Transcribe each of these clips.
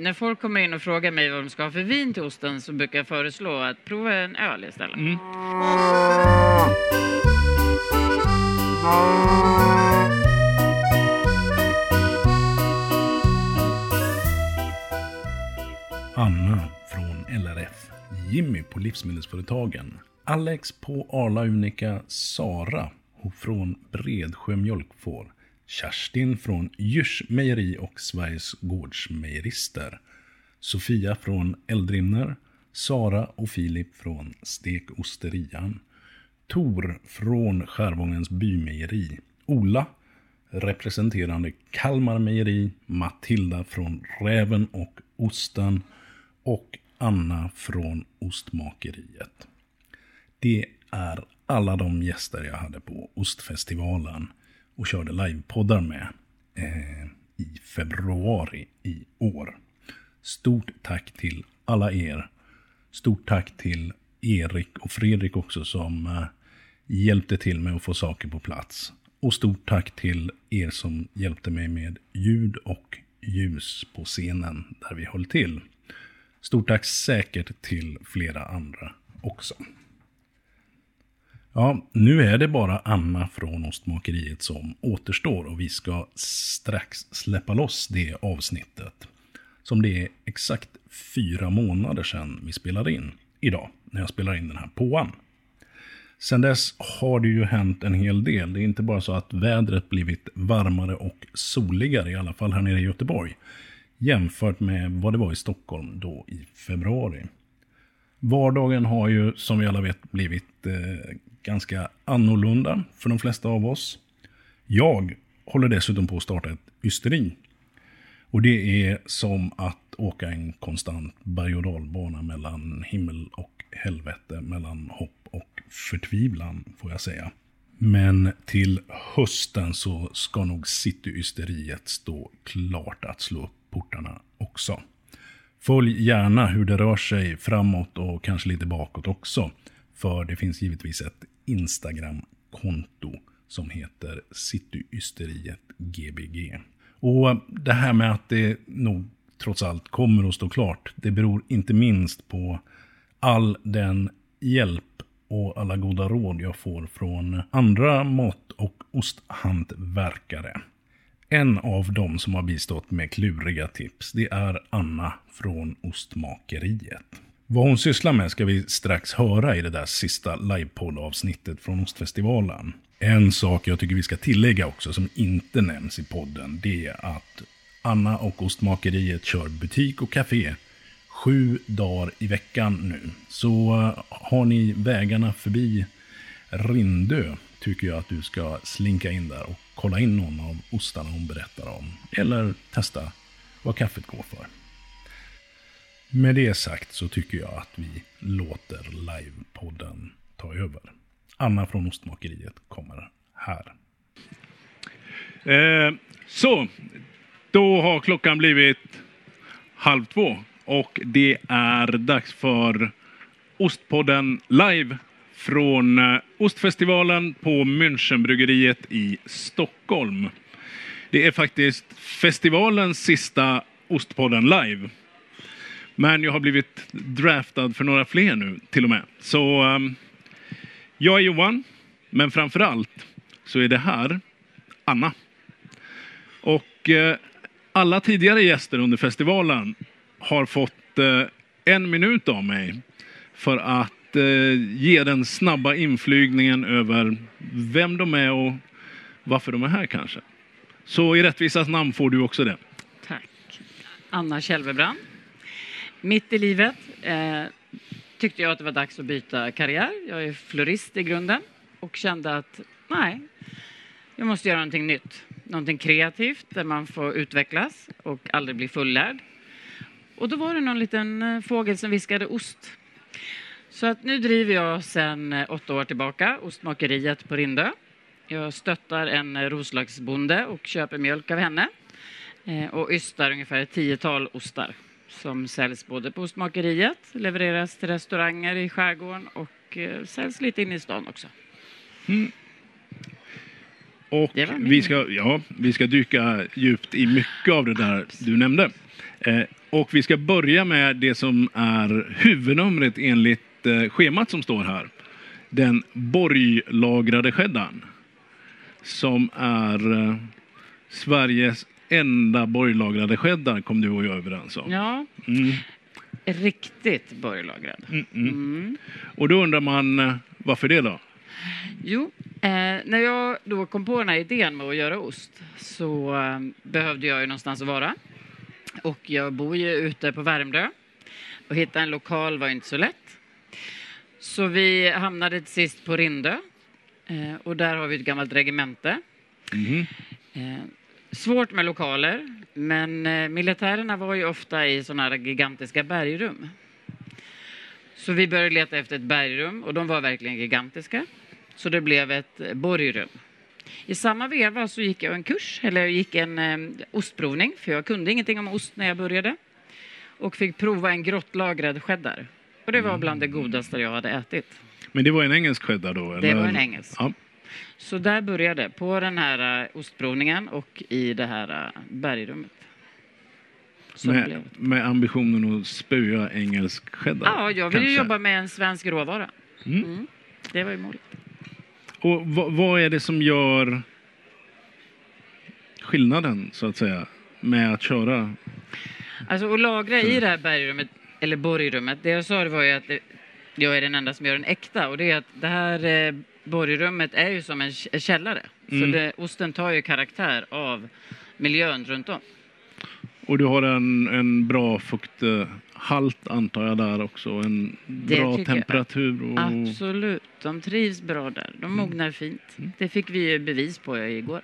när folk kommer in och frågar mig vad de ska ha för vin till osten så brukar jag föreslå att prova en öl istället. Mm. Anna från LRF, Jimmy på Livsmedelsföretagen, Alex på Arla Unica, Sara från Bredsjö Mjölkfår, Kerstin från Djurs Mejeri och Sveriges Gårdsmejerister, Sofia från Eldrimner, Sara och Filip från Stekosterian, Tor från Skärvångens bymejeri, Ola representerande Kalmar Mejeri, Matilda från Räven och Osten och Anna från Ostmakeriet. Det är alla de gäster jag hade på Ostfestivalen och körde livepoddar med eh, i februari i år. Stort tack till alla er. Stort tack till Erik och Fredrik också som eh, hjälpte till med att få saker på plats. Och stort tack till er som hjälpte mig med ljud och ljus på scenen där vi höll till. Stort tack säkert till flera andra också. Ja, nu är det bara Anna från Ostmakeriet som återstår och vi ska strax släppa loss det avsnittet. Som det är exakt fyra månader sedan vi spelade in. Idag, när jag spelar in den här påan. Sedan dess har det ju hänt en hel del. Det är inte bara så att vädret blivit varmare och soligare, i alla fall här nere i Göteborg. Jämfört med vad det var i Stockholm då i februari. Vardagen har ju, som vi alla vet, blivit eh, ganska annorlunda för de flesta av oss. Jag håller dessutom på att starta ett ysteri. Och det är som att åka en konstant berg och dalbana mellan himmel och helvete, mellan hopp och förtvivlan, får jag säga. Men till hösten så ska nog cityysteriet stå klart att slå upp portarna också. Följ gärna hur det rör sig framåt och kanske lite bakåt också. För det finns givetvis ett Instagram-konto som heter Cityysteriet Gbg. Och det här med att det nog trots allt kommer att stå klart, det beror inte minst på all den hjälp och alla goda råd jag får från andra mat och osthantverkare. En av dem som har bistått med kluriga tips, det är Anna från Ostmakeriet. Vad hon sysslar med ska vi strax höra i det där sista livepodd-avsnittet från Ostfestivalen. En sak jag tycker vi ska tillägga också som inte nämns i podden, det är att Anna och Ostmakeriet kör butik och café sju dagar i veckan nu. Så eh, har ni vägarna förbi Rindö tycker jag att du ska slinka in där och kolla in någon av ostarna hon berättar om. Eller testa vad kaffet går för. Med det sagt så tycker jag att vi låter livepodden ta över. Anna från Ostmakeriet kommer här. Eh, så, då har klockan blivit halv två och det är dags för Ostpodden live från eh, Ostfestivalen på Münchenbryggeriet i Stockholm. Det är faktiskt festivalens sista Ostpodden live. Men jag har blivit draftad för några fler nu till och med. Så um, jag är Johan, men framför allt så är det här Anna. Och uh, alla tidigare gäster under festivalen har fått uh, en minut av mig för att uh, ge den snabba inflygningen över vem de är och varför de är här kanske. Så i rättvisas namn får du också det. Tack. Anna Kälvebrand. Mitt i livet eh, tyckte jag att det var dags att byta karriär. Jag är florist i grunden och kände att nej, jag måste göra någonting nytt. Någonting kreativt där man får utvecklas och aldrig bli fullärd. Och då var det någon liten eh, fågel som viskade ost. Så att nu driver jag sedan eh, åtta år tillbaka ostmakeriet på Rindö. Jag stöttar en eh, Roslagsbonde och köper mjölk av henne och ystar ungefär ett tiotal ostar som säljs både på ostmakeriet, levereras till restauranger i skärgården och eh, säljs lite in i stan också. Mm. Och vi ska, ja, vi ska dyka djupt i mycket av det där du nämnde. Eh, och vi ska börja med det som är huvudnumret enligt eh, schemat som står här. Den borglagrade cheddaren. Som är eh, Sveriges enda borglagrade cheddar, kom du och jag överens om. Ja, Mm, riktigt borglagrad. mm, mm. Mm. Och då undrar man, eh, varför det då? Jo, eh, när jag då kom på den här idén med att göra ost så eh, behövde jag ju någonstans att vara. Och jag bor ju ute på Värmdö. Och hitta en lokal var inte så lätt. Så vi hamnade till sist på Rindö. Eh, och där har vi ett gammalt regemente. Svårt med lokaler, men eh, militärerna var ju ofta i sådana här gigantiska bergrum. Så vi började leta efter ett bergrum och de var verkligen gigantiska. Så det blev ett eh, borgrum. I samma veva så gick jag en kurs, eller jag gick en eh, ostprovning, för jag kunde ingenting om ost när jag började. Och fick prova en grottlagrad cheddar. Och det var bland det godaste jag hade ätit. Men det var en engelsk cheddar då? Det eller? var en engelsk. Ja. Så där började det, på den här uh, ostprovningen och i det här uh, bergrummet. Med, med ambitionen att spöa engelsk cheddar? Ja, jag vill ju jobba med en svensk råvara. Mm. Mm. Det var ju målet. Och vad, vad är det som gör skillnaden, så att säga, med att köra? Alltså att lagra i det här bergrummet, eller borgrummet, det jag sa det var ju att det, jag är den enda som gör den äkta och det är att det här eh, borgrummet är ju som en källare. Mm. Så det, osten tar ju karaktär av miljön runt om. Och du har en, en bra fukthalt, antar jag, där också. En Det bra temperatur. Och... Absolut, de trivs bra där. De mognar fint. Mm. Det fick vi ju bevis på igår.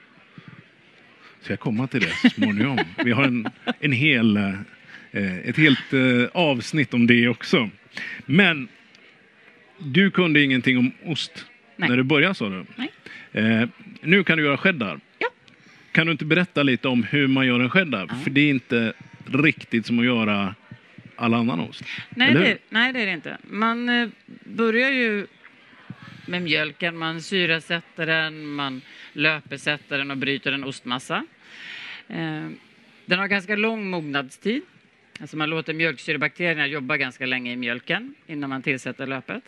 Ska jag komma till det så småningom? Vi har en, en hel, eh, ett helt eh, avsnitt om det också. Men du kunde ingenting om ost Nej. när du började, sa du? Eh, nu kan du göra cheddar. Ja. Kan du inte berätta lite om hur man gör en cheddar? Ja. För det är inte riktigt som att göra all annan ost. Nej det, nej, det är det inte. Man eh, börjar ju med mjölken, man syrasätter den, man löpesätter den och bryter en ostmassa. Eh, den har ganska lång mognadstid. Alltså man låter mjölksyrebakterierna jobba ganska länge i mjölken innan man tillsätter löpet.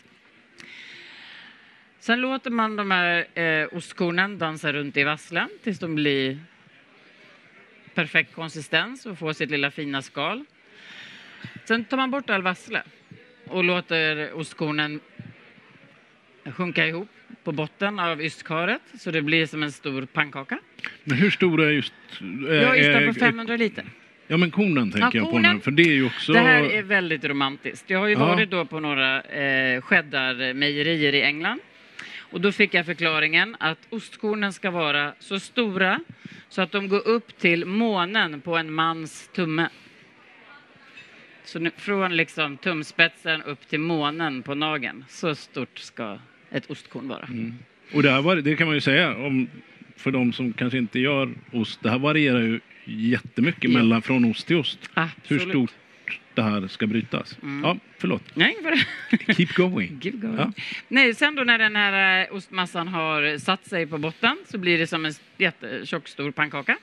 Sen låter man de här eh, ostkornen dansa runt i vasslen tills de blir perfekt konsistens och får sitt lilla fina skal. Sen tar man bort all vassle och låter ostkornen sjunka ihop på botten av ystkaret så det blir som en stor pannkaka. Men hur stor är just... Eh, Jag ystar på 500 liter. Ja, men kornen tänker jag på nu. För det är ju också... Det här är väldigt romantiskt. Jag har ju Ja. varit då på några eh, cheddarmejerier i England. Och då fick jag förklaringen att ostkornen ska vara så stora så att de går upp till månen på en mans tumme. Så nu, från liksom tumspetsen upp till månen på nageln. Så stort ska ett ostkorn vara. Mm. Och det, här var, det kan man ju säga om, för de som kanske inte gör ost. Det här varierar ju jättemycket Ja. mellan från ost till ost. Hur Absolut. Det här ska brytas. Mm. Ja, förlåt. Nej, det- Keep going. Keep going. Ja. Nej, sen då när den här eh, ostmassan har satt sig på botten så blir det som en jättetjock stor pannkaka.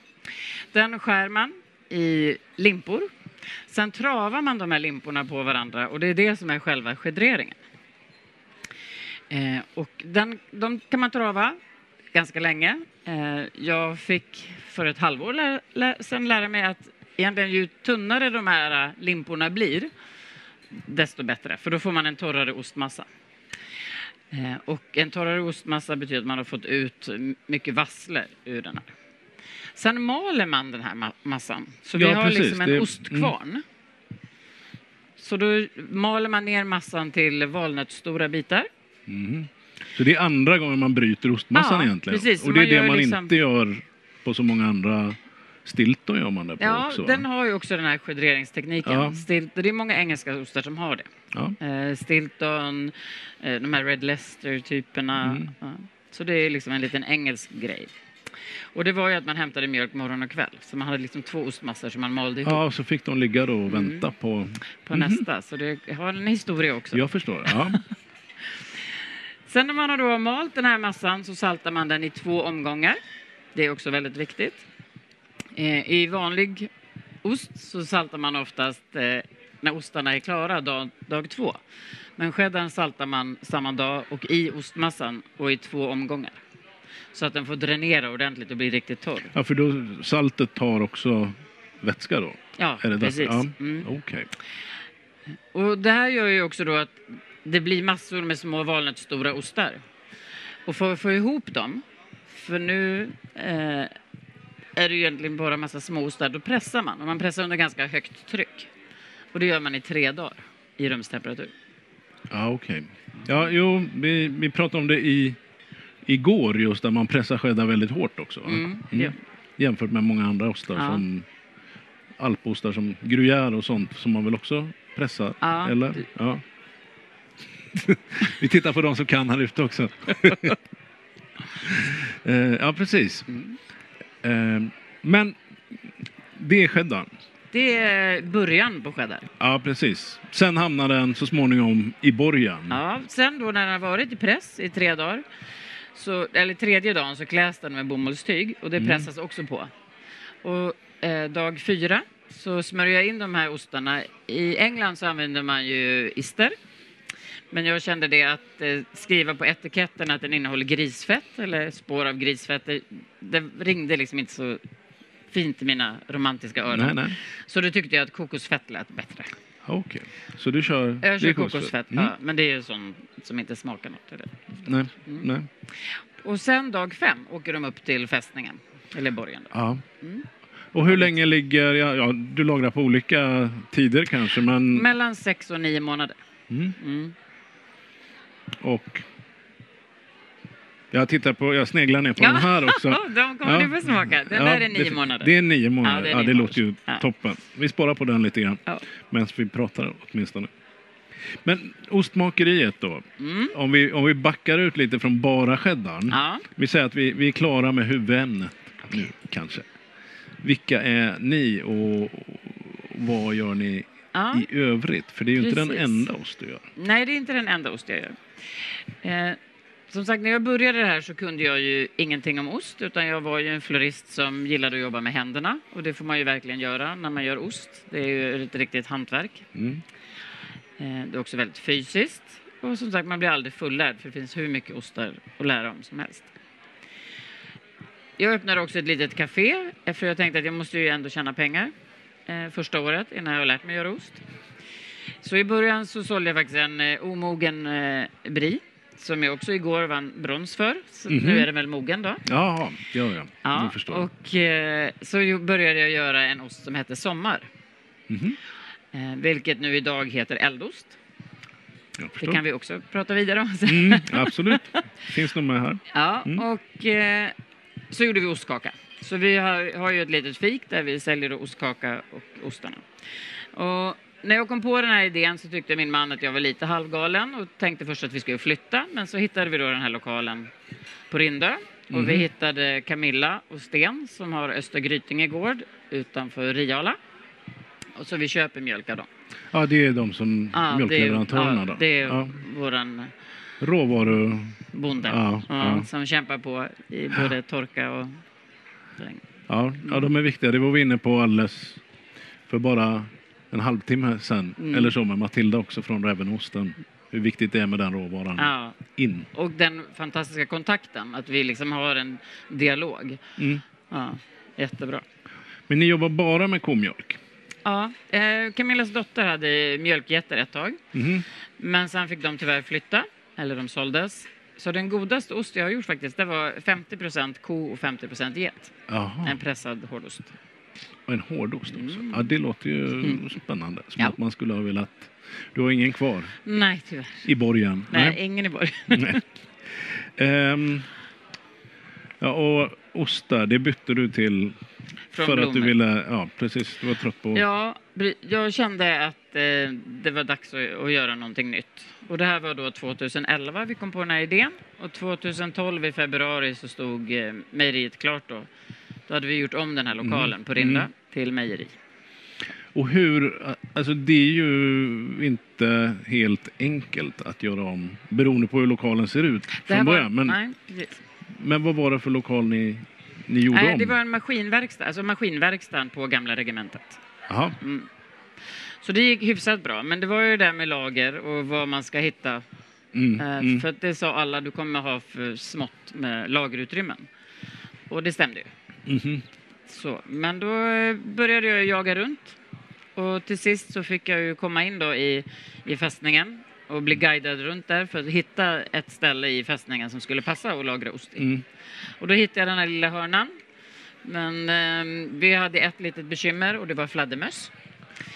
Den skär man i limpor. Sen travar man de här limporna på varandra och det är det som är själva skedreringen. Eh, och den, de kan man trava ganska länge. Eh, jag fick för ett halvår lä, lä, sedan lära mig att egentligen ju tunnare de här eh, limporna blir, desto bättre, för då får man en torrare ostmassa. Eh, och en torrare ostmassa betyder att man har fått ut mycket vassle ur den här. Sen maler man den här ma- massan. Så vi Ja, har precis. liksom en Det- mm. ostkvarn. Så då maler man ner massan till valnötsstora bitar. Mhm. Så det är andra gången man bryter ostmassan Ja, egentligen. precis. Och det är det man liksom- inte gör på så många andra Stilton gör man det på Ja, också. va? den har ju också den här skedreringstekniken. Ja. Stilt, det är många engelska ostar som har det. Ja. Eh, Stilton, eh, de här Red Leicester-typerna. Mm. Ja. Så det är liksom en liten engelsk grej. Och det var ju att man hämtade mjölk morgon och kväll. Så man hade liksom två ostmassor som man malde ihop ja, så fick de ligga då och Mm. vänta på... på nästa. Så det har en historia också. Jag förstår. Ja. Sen när man har då malt den här massan så saltar man den i två omgångar. Det är också väldigt viktigt. Eh, I vanlig ost så saltar man oftast eh, när ostarna är klara dag, dag två. Men cheddarn saltar man samma dag och i ostmassan och i två omgångar. Så att den får dränera ordentligt och bli riktigt torr. Ja, för då saltet tar också vätska då? Ja, Är det därför? precis. Ja. Mm. Okej. Och det här gör ju också då att det blir massor med små valnötsstora ostar. Och för att få ihop dem, för nu eh, är det ju egentligen bara massa små ostar, då pressar man. Och man pressar under ganska högt tryck. Och det gör man i tre dagar i rumstemperatur. Ja, okej. Ja, jo, vi, vi pratade om det i, igår just där man pressar cheddar väldigt hårt också. Mm, ja. Jämfört med många andra ostar Ja. som alpostar som gruyère och sånt som man väl också pressar? Ja. Eller? Ja. vi tittar på de som kan här ute också. Eh, ja, precis. Mm. Eh, Men det är cheddarn. Det är början på cheddar. Ja, precis. Sen hamnar den så småningom i borgen. Ja, sen då när den har varit i press i tre dagar, så, eller tredje dagen så kläs den med bomullstyg och det Mm. pressas också på. Och eh, dag fyra så smörjer jag in de här ostarna. I England så använder man ju ister. Men jag kände det att eh, skriva på etiketten att den innehåller grisfett eller spår av grisfett, det, det ringde liksom inte så fint i mina romantiska öron. Nej, nej. Så då tyckte jag att kokosfett lät bättre. Okej. Så du kör... Jag kör är kokosfett, Mm. ja, men det är ju sånt som inte smakar något. Eller? Nej, Mm. nej. Och sen dag fem åker de upp till fästningen, eller borgen. Då. Ja. Mm. Och hur länge ligger... Ja, ja, du lagrar på olika tider kanske, men... Mellan sex och nio månader. Och... Jag tittar på... Jag sneglar ner på den här också. de kommer Ja. du få smaka. Den Ja, där är nio det, månader. Det är nio månader. Ja, det är Ja, det, nio låter ju. Ja. toppen. Vi sparar på den lite grann. Ja. Medan vi pratar åtminstone. Men ostmakeriet då. Mm. Om vi, om vi backar ut lite från bara cheddarn. Ja. Vi säger att vi, vi är klara med huvudämnet nu kanske. Vilka är ni och vad gör ni Ja. i övrigt? För det är ju inte den Precis. enda ost du gör. Nej, det är inte den enda ost jag gör. Eh, som sagt, när jag började det här så kunde jag ju ingenting om ost, utan jag var ju en florist som gillade att jobba med händerna. Och det får man ju verkligen göra när man gör ost. Det är ju ett riktigt hantverk. Mm. Eh, Det är också väldigt fysiskt. Och som sagt, man blir aldrig fullärd för det finns hur mycket ostar att lära om som helst. Jag öppnade också ett litet café för jag tänkte att jag måste ju ändå tjäna pengar eh, första året innan jag lärt mig göra ost. Så i början så sålde jag faktiskt en eh, omogen eh, brie som jag också igår vann brons för. Så Mhm. nu är den väl mogen då. Jaha, ja, ja. Ja, Jag förstår. och eh, så började jag göra en ost som heter Sommar. Mhm. Eh, vilket nu idag heter eldost. Det kan vi också prata vidare om. sen. Mm, absolut. Finns nog med här. Ja, Mm. och eh, så gjorde vi ostkaka. Så vi har, har ju ett litet fik där vi säljer ostkaka och ostarna. Och när jag kom på den här idén så tyckte min man att jag var lite halvgalen och tänkte först att vi skulle flytta. Men så hittade vi då den här lokalen på Rindö. Och vi Mhm. hittade Camilla och Sten som har Östergrytinge gård utanför Riala. Och så vi köper mjölk av dem. Ja, det är de som Ja, mjölkleverantörerna ja, då. det är Ja. våran Råvaru... bonde Ja, ja, ja. som kämpar på i både torka och regn. Ja, ja, de är viktiga. Det var vi inne på alldeles för bara en halvtimme sen. Mm. Eller så med Matilda också från Rävenosten. Hur viktigt det är med den råvaran Ja, in. och den fantastiska kontakten, att vi liksom har en dialog. Mm. Ja, jättebra. Men ni jobbar bara med komjölk? Ja, eh, Camillas dotter hade mjölkgetter ett tag, Mhm. men sen fick de tyvärr flytta, eller de såldes. Så den godaste ost jag har gjort faktiskt, det var 50% ko och 50 get. Jaha, En pressad hårdost. och en hårdost också. Mm. Ja, det låter ju Mm. spännande. Som Ja. att man skulle ha velat... Du har ingen kvar Nej, tyvärr. i borgen? Nej, ingen i borg. Nej. Ehm, ja, och ostar, det bytte du till Från för att du blommor. ville... Ja, precis. Du var trött på... Ja, jag kände att eh, det var dags att, att göra någonting nytt. Och det här var då 2011 vi kom på den här idén. Och 2012 i februari så stod eh, mejeriet klart då. Då hade vi gjort om den här lokalen Mm. på Rinda Mm. till mejeri. Och hur, alltså det är ju inte helt enkelt att göra om beroende på hur lokalen ser ut från början. Men, Nej, men vad var det för lokal ni ni gjorde Nej, om? det var en maskinverkstad, alltså maskinverkstaden på gamla regementet. Jaha. Så det gick hyfsat bra, men det var ju det där med lager och vad man ska hitta. Mm, Eh, mm. För det sa alla, du kommer ha för smått med lagerutrymmen. Och det stämde ju. Mhm. Så, men då eh, började jag jaga runt. Och till sist så fick jag ju komma in då i, i fästningen och bli guidad runt där för att hitta ett ställe i fästningen som skulle passa att lagra ost i. Mm. Och då hittade jag den här lilla hörnan. Men eh, vi hade ett litet bekymmer och det var fladdermöss.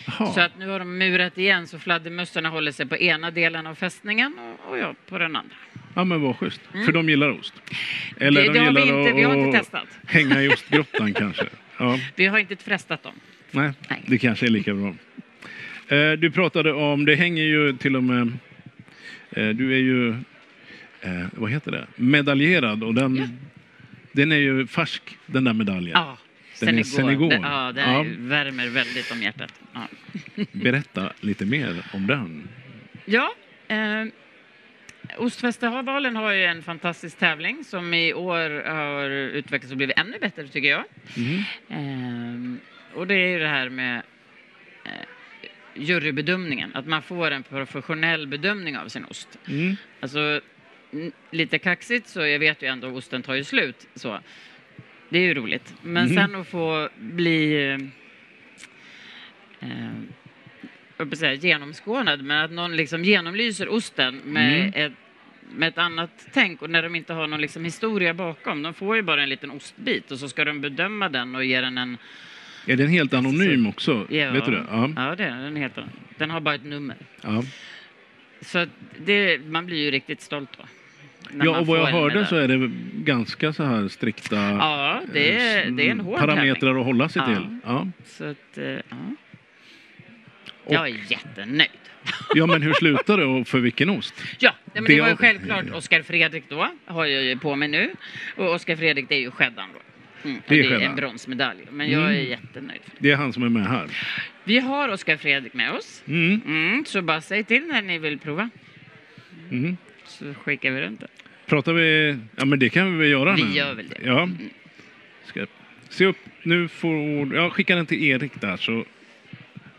Jaha. Så att nu har de murat igen så fladdermössorna håller sig på ena delen av fästningen och, och jag på den andra. Ja, men vad schysst. För de gillar ost? Eller Mm. de Det- det har vi gillar inte- vi har inte testat. hänga i ostgrottan kanske? Ja, Vi har inte frestat dem. nej, Nej. det kanske är lika bra. Eh, Du pratade om, det hänger ju till och med, eh, du är ju, eh, vad heter det, medaljerad och den, Ja. Den är ju färsk, den där medaljen. Ja, Den sen är igår. sen igår. Det, ja, den Ja. värmer väldigt om hjärtat. Ja, Berätta lite mer om den. ja eh, Ostfestivalen har ju en fantastisk tävling som i år har utvecklats och blivit ännu bättre tycker jag. Mhm. Ehm, och det är ju det här med eh, jurybedömningen, att man får en professionell bedömning av sin ost. Mm. Alltså, lite kaxigt så jag vet ju ändå att osten tar ju slut. Så. Det är ju roligt. Men Mhm. sen att få bli eh, eh, säga, genomskådad, men att någon liksom genomlyser osten med, Mm. ett, med ett annat tänk och när de inte har någon liksom historia bakom. De får ju bara en liten ostbit och så ska de bedöma den och ge den en... Är den helt anonym också? Ja, Vet du det? Ja. ja det är den. Helt, den har bara ett nummer. ja. Så det, man blir ju riktigt stolt då. Ja, och vad jag hörde så är det ganska så här strikta Ja, det är, eh, det är en hård parametrar tävling. att hålla sig Ja. till. Ja. Så att, eh, ja. Och- Jag är jättenöjd. ja, men hur slutar det och för vilken ost? Ja, men Det det var ju självklart Oskar Fredrik då, har jag ju på mig nu. Och Oskar Fredrik, det är ju skeddan då. Mm, Det är det är en bronsmedalj. Men jag är Mm. jättenöjd. Det är han som är med här. Vi har Oskar Fredrik med oss. Mm. Mm, så bara säg till när ni vill prova. Mm. Så skickar vi runt det. Pratar vi... Ja, men det kan vi väl göra Vi nu. gör väl det. Ja. Ska se upp. Nu får... Jag skickar den till Erik där så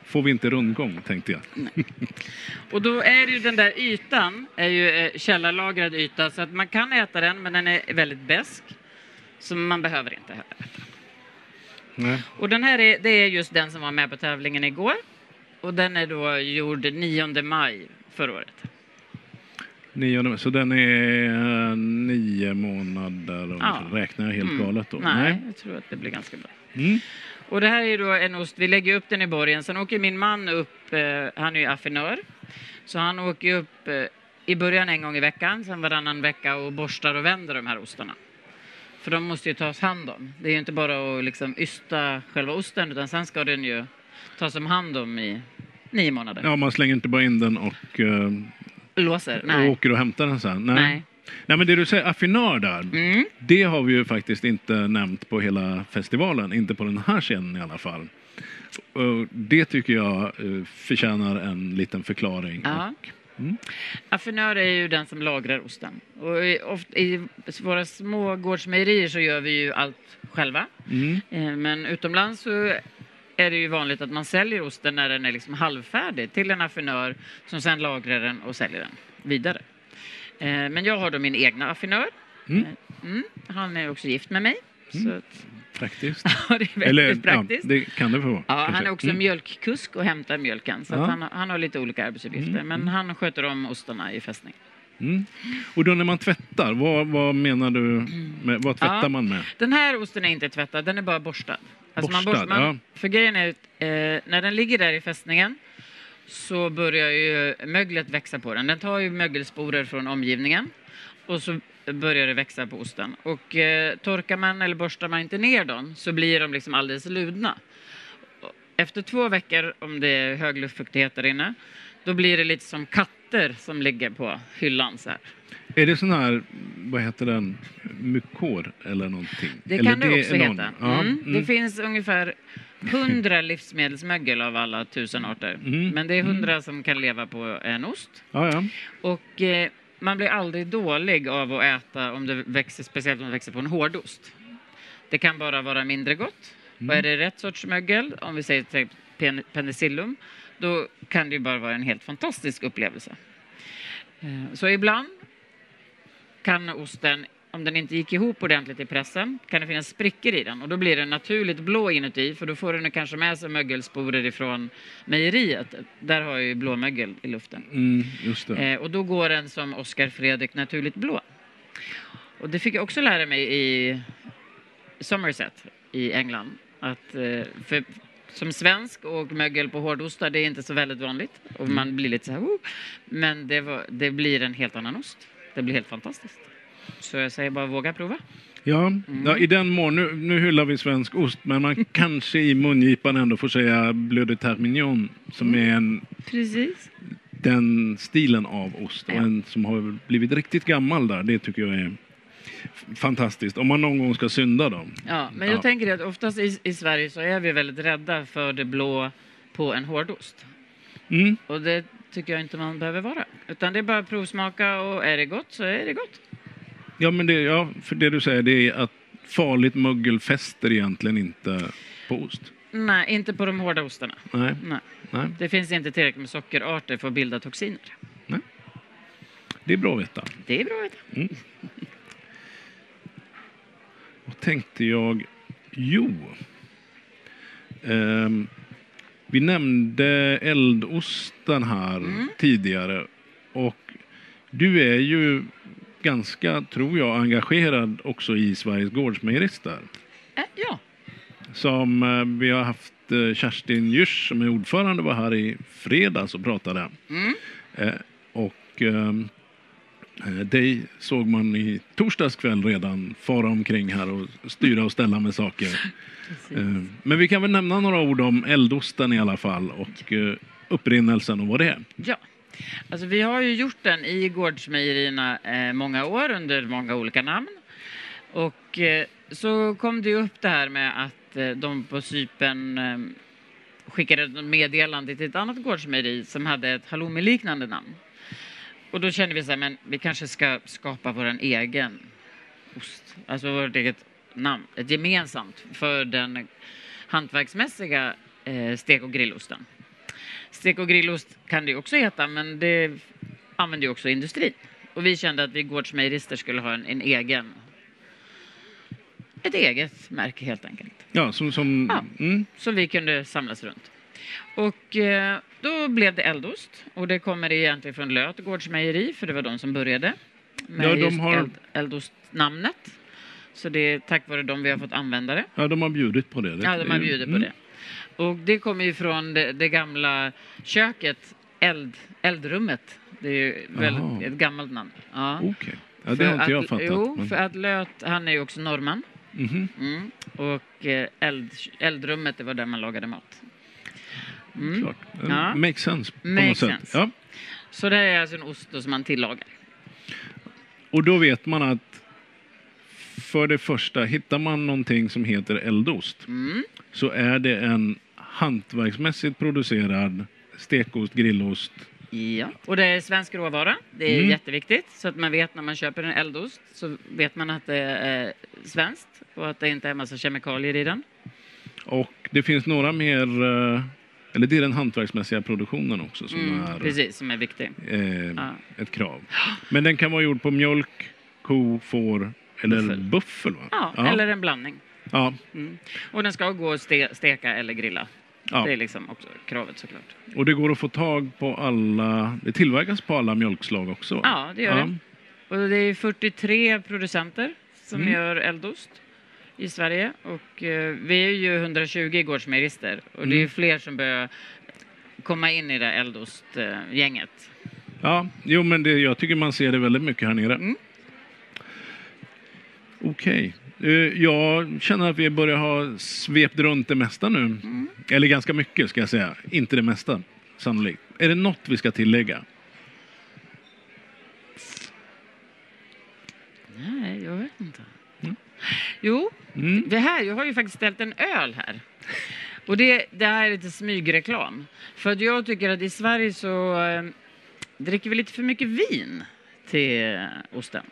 får vi inte rundgång, tänkte jag. Och då är det ju den där ytan, är ju eh, källarlagrad yta, så att man kan äta den, men den är väldigt besk. Så man behöver inte äta. Nej. Och den här är, det är just den som var med på tävlingen igår. Och den är då gjord 9 maj förra året. Nionde, så den är eh, nio månader Ja. räknar jag helt Mm. galet då? Nej, jag tror att det blir ganska bra. Mm. Och det här är då en ost, vi lägger upp den i borgen, sen åker min man upp, eh, han är ju affinör, så han åker upp eh, i början en gång i veckan, sen varannan vecka och borstar och vänder de här ostarna. För de måste ju tas hand om. Det är ju inte bara att liksom ysta själva osten, utan sen ska den ju tas om hand om i nio månader. Ja, man slänger inte bara in den och, eh, Låser? och Nej. åker och hämtar den sen? Nej. Nej. Nej, men det du säger, affinör där, Mm. det har vi ju faktiskt inte nämnt på hela festivalen, inte på den här scenen i alla fall. Och det tycker jag eh, förtjänar en liten förklaring. Ja. Och, mm. Affinör är ju den som lagrar osten. Och i, ofta, i våra små gårdsmejerier så gör vi ju allt själva. Mm. Eh, Men utomlands så är det ju vanligt att man säljer osten när den är liksom halvfärdig till en affinör som sen lagrar den och säljer den vidare. Eh, Men jag har då min egna affinör. Mm. Eh, Mm. Han är också gift med mig. Så att, Praktiskt. ja, det är Eller, praktiskt. Ja, det kan det få vara. Ja, han är också Mm. mjölkkusk och hämtar mjölken. Så Ja. han, har- han har lite olika arbetsuppgifter. Mm, Men han sköter om ostarna i fästning. Mm. Och då när man tvättar, vad, vad menar du? Med, vad tvättar Ja. man med? Den här osten är inte tvättad, den är bara borstad. Alltså man Borstad, borst- man, ja. För grejen är eh, när den ligger där i fästningen så börjar ju möglet växa på den. Den tar ju mögelsporer från omgivningen och så börjar det växa på osten. Och eh, torkar man eller borstar man inte ner dem så blir de liksom alldeles ludna. Efter två veckor, om det är hög luftfuktighet där inne, då blir det lite som katter som ligger på hyllan så här. Är det sån här, vad heter den, mykor eller någonting? Det eller kan det också någon- heta. Ja, Mm. mm. Det finns ungefär hundra livsmedelsmögel av alla tusen arter. Mm. Men det är hundra som kan leva på en ost. ja, ja. Och eh, man blir aldrig dålig av att äta om det växer, speciellt om det växer på en hårdost. Det kan bara vara mindre gott. Och är det rätt sorts mögel, om vi säger pen- penicillum, då kan det ju bara vara en helt fantastisk upplevelse. Eh, Så ibland kan osten, om den inte gick ihop ordentligt i pressen, kan det finnas sprickor i den och då blir den naturligt blå inuti för då får den kanske med sig mögelsporer ifrån mejeriet. Där har ju blåmögel i luften. Mm. Eh, och då går den som Oscar Fredrik naturligt blå. Och det fick jag också lära mig i Somerset i England. Att, eh, för, som svensk och mögel på hårdostar, det är inte så väldigt vanligt. Och man blir lite så här, oh. Men det, var, det blir en helt annan ost. Det blir helt fantastiskt. Så jag säger bara våga prova. Ja, Mm. ja, i den mån, nu, nu hyllar vi svensk ost, men man kanske i mungipan ändå får säga bleu de termignon, som Mm. är en, Precis. den stilen av ost. Ja. en som har blivit riktigt gammal där, det tycker jag är fantastiskt. Om man någon gång ska synda då. Ja, men jag Ja. tänker att oftast i, i Sverige så är vi väldigt rädda för det blå på en hårdost. Mm. Och det tycker jag inte man behöver vara. Utan det är bara att provsmaka och är det gott så är det gott. Ja, men det, ja, för det du säger det är att farligt mögel fäster egentligen inte på ost. Nej, inte på de hårda ostarna. Nej, Nej. nej, Det finns inte tillräckligt med sockerarter för att bilda toxiner. det är bra att veta. Det är bra att veta. Vad tänkte jag? Jo. Ehm, vi nämnde eldosten här Mm. tidigare. Och du är ju ganska, tror jag, engagerad också i Sveriges gårdsmejerister. Äh, ja. Som eh, vi har haft eh, Kerstin Djurs som är ordförande var här i fredags och pratade. Mm. Eh, och ehm, eh, dig såg man i torsdags kväll redan fara omkring här och styra och ställa med saker. Eh, men vi kan väl nämna några ord om eldosten i alla fall och eh, upprinnelsen och vad det är. Ja. Alltså, vi har ju gjort den i gårdsmejerierna eh, många år under många olika namn. Och eh, så kom det upp det här med att eh, de på Cypern eh, skickade ett meddelande till ett annat gårdsmejeri som hade ett halloumi-liknande namn. Och då kände vi så här, men vi kanske ska skapa vår egen ost. Alltså vårt eget namn, ett gemensamt för den hantverksmässiga eh, stek och grillosten. Stek och grillost kan det också heta, men det använder ju också industrin. Och vi kände att vi gårdsmejerister skulle ha en, en egen ett eget märke helt enkelt. Ja, som... som Ja. Mm, Som vi kunde samlas runt. Och eh, då blev det eldost. Och det kommer egentligen från Löt gårdsmejeri, för det var de som började med Ja, de har- eld, eldostnamnet. Så det är tack vare dem vi har fått använda det. ja, de har bjudit på det. det Ja, de har bjudit på mm. det. Och det kommer ju från det, det gamla köket, eld, eldrummet. Det är ju väldigt, ett gammalt namn. Ja. Okej. Ja, det har inte jag att- fattat. Jo, men- för att Löt, han är ju också norrman. Mhm. Mm. Och eh, eld, eldrummet, det var där man lagade mat. Mm. Klart. Ja. Makes sense på Makes sense. Ja. Så det är alltså en ost som man tillagar. Och då vet man att för det första, hittar man någonting som heter eldost Mm. så är det en hantverksmässigt producerad stekost, grillost. Ja. Och det är svensk råvara. Det är Mm. jätteviktigt. Så att man vet när man köper en eldost så vet man att det är svenskt och att det inte är en massa kemikalier i den. Och det finns några mer, eh, eller det är den hantverksmässiga produktionen också som Mm, är precis, som är viktig. eh, Ja. ett krav. Men den kan vara gjord på mjölk, ko, får eller Buffel. buffel. va? Ja, eller en blandning. ja, Mm. Och den ska gå att ste- steka eller grilla. ja. Det är liksom också kravet såklart. Och det går att få tag på alla, det tillverkas på alla mjölkslag också? va? Ja, det gör Ja. det. Och det är 43 producenter som Mm. gör eldost i Sverige. Och eh, vi är ju 120 gårdsmejerister och det är Mm. fler som börjar komma in i det eldostgänget. Ja, jo men det, jag tycker man ser det väldigt mycket här nere. Mm. Okej. Eh, Jag känner att vi börjar ha svept runt det mesta nu. Mm. Eller ganska mycket ska jag säga. Inte det mesta, sannolikt. Är det något vi ska tillägga? Nej, jag vet inte. Jo, Mm. det här, jag har ju faktiskt ställt en öl här. Och det, det här är lite smygreklam. För att jag tycker att i Sverige så eh, dricker vi lite för mycket vin till osten.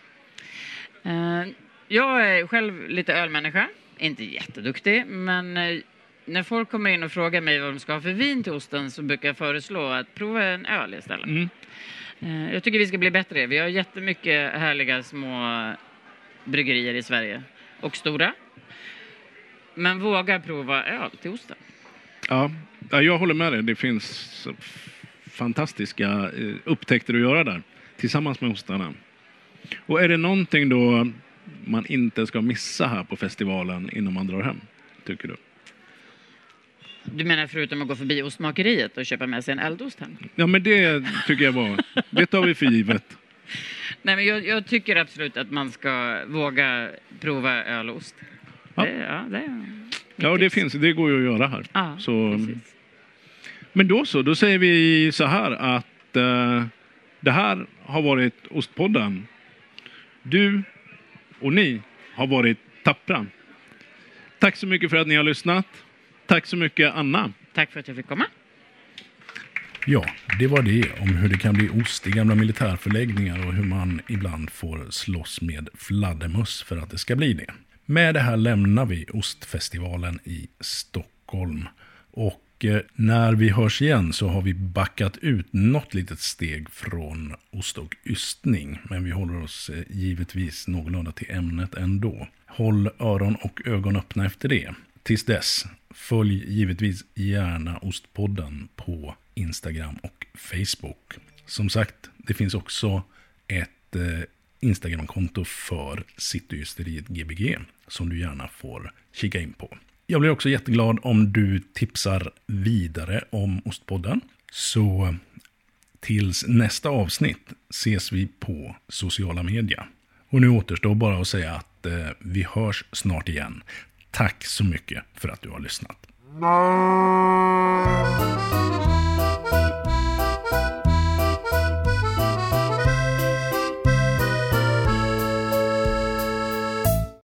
Eh, jag är själv lite ölmänniska. inte jätteduktig, men eh, när folk kommer in och frågar mig vad de ska ha för vin till osten så brukar jag föreslå att prova en öl istället. Mm. Eh, Jag tycker vi ska bli bättre. Vi har jättemycket härliga små bryggerier i Sverige och stora. Men våga prova öl till osten. Ja, ja, jag håller med dig. Det finns fantastiska eh, upptäckter att göra där tillsammans med ostarna. Och är det någonting då man inte ska missa här på festivalen innan man drar hem, tycker du? Du menar förutom att gå förbi ostmakeriet och köpa med sig en eldost hem? Ja, men det tycker jag var. Det tar vi för givet. Nej, men jag, jag tycker absolut att man ska våga prova öl och ost. Ja. Det, ja, det, är Ja, och det finns. Det går ju att göra här. Ja, Så, precis. men då så, då säger vi så här att eh, det här har varit Ostpodden. Du och ni har varit tappra. Tack så mycket för att ni har lyssnat. Tack så mycket Anna. Tack för att jag fick komma. Ja, det var det om hur det kan bli ost i gamla militärförläggningar och hur man ibland får slåss med fladdermöss för att det ska bli det. Med det här lämnar vi Ostfestivalen i Stockholm. Och eh, när vi hörs igen så har vi backat ut något litet steg från ost och ystning. Men vi håller oss eh, givetvis någorlunda till ämnet ändå. Håll öron och ögon öppna efter det. Tills dess, följ givetvis gärna Ostpodden på Instagram och Facebook. Som sagt, det finns också ett eh, Instagramkonto för Cityhysteriet Gbg som du gärna får kika in på. Jag blir också jätteglad om du tipsar vidare om Ostpodden. Så tills nästa avsnitt ses vi på sociala medier. Och nu återstår bara att säga att eh, vi hörs snart igen. Tack så mycket för att du har lyssnat.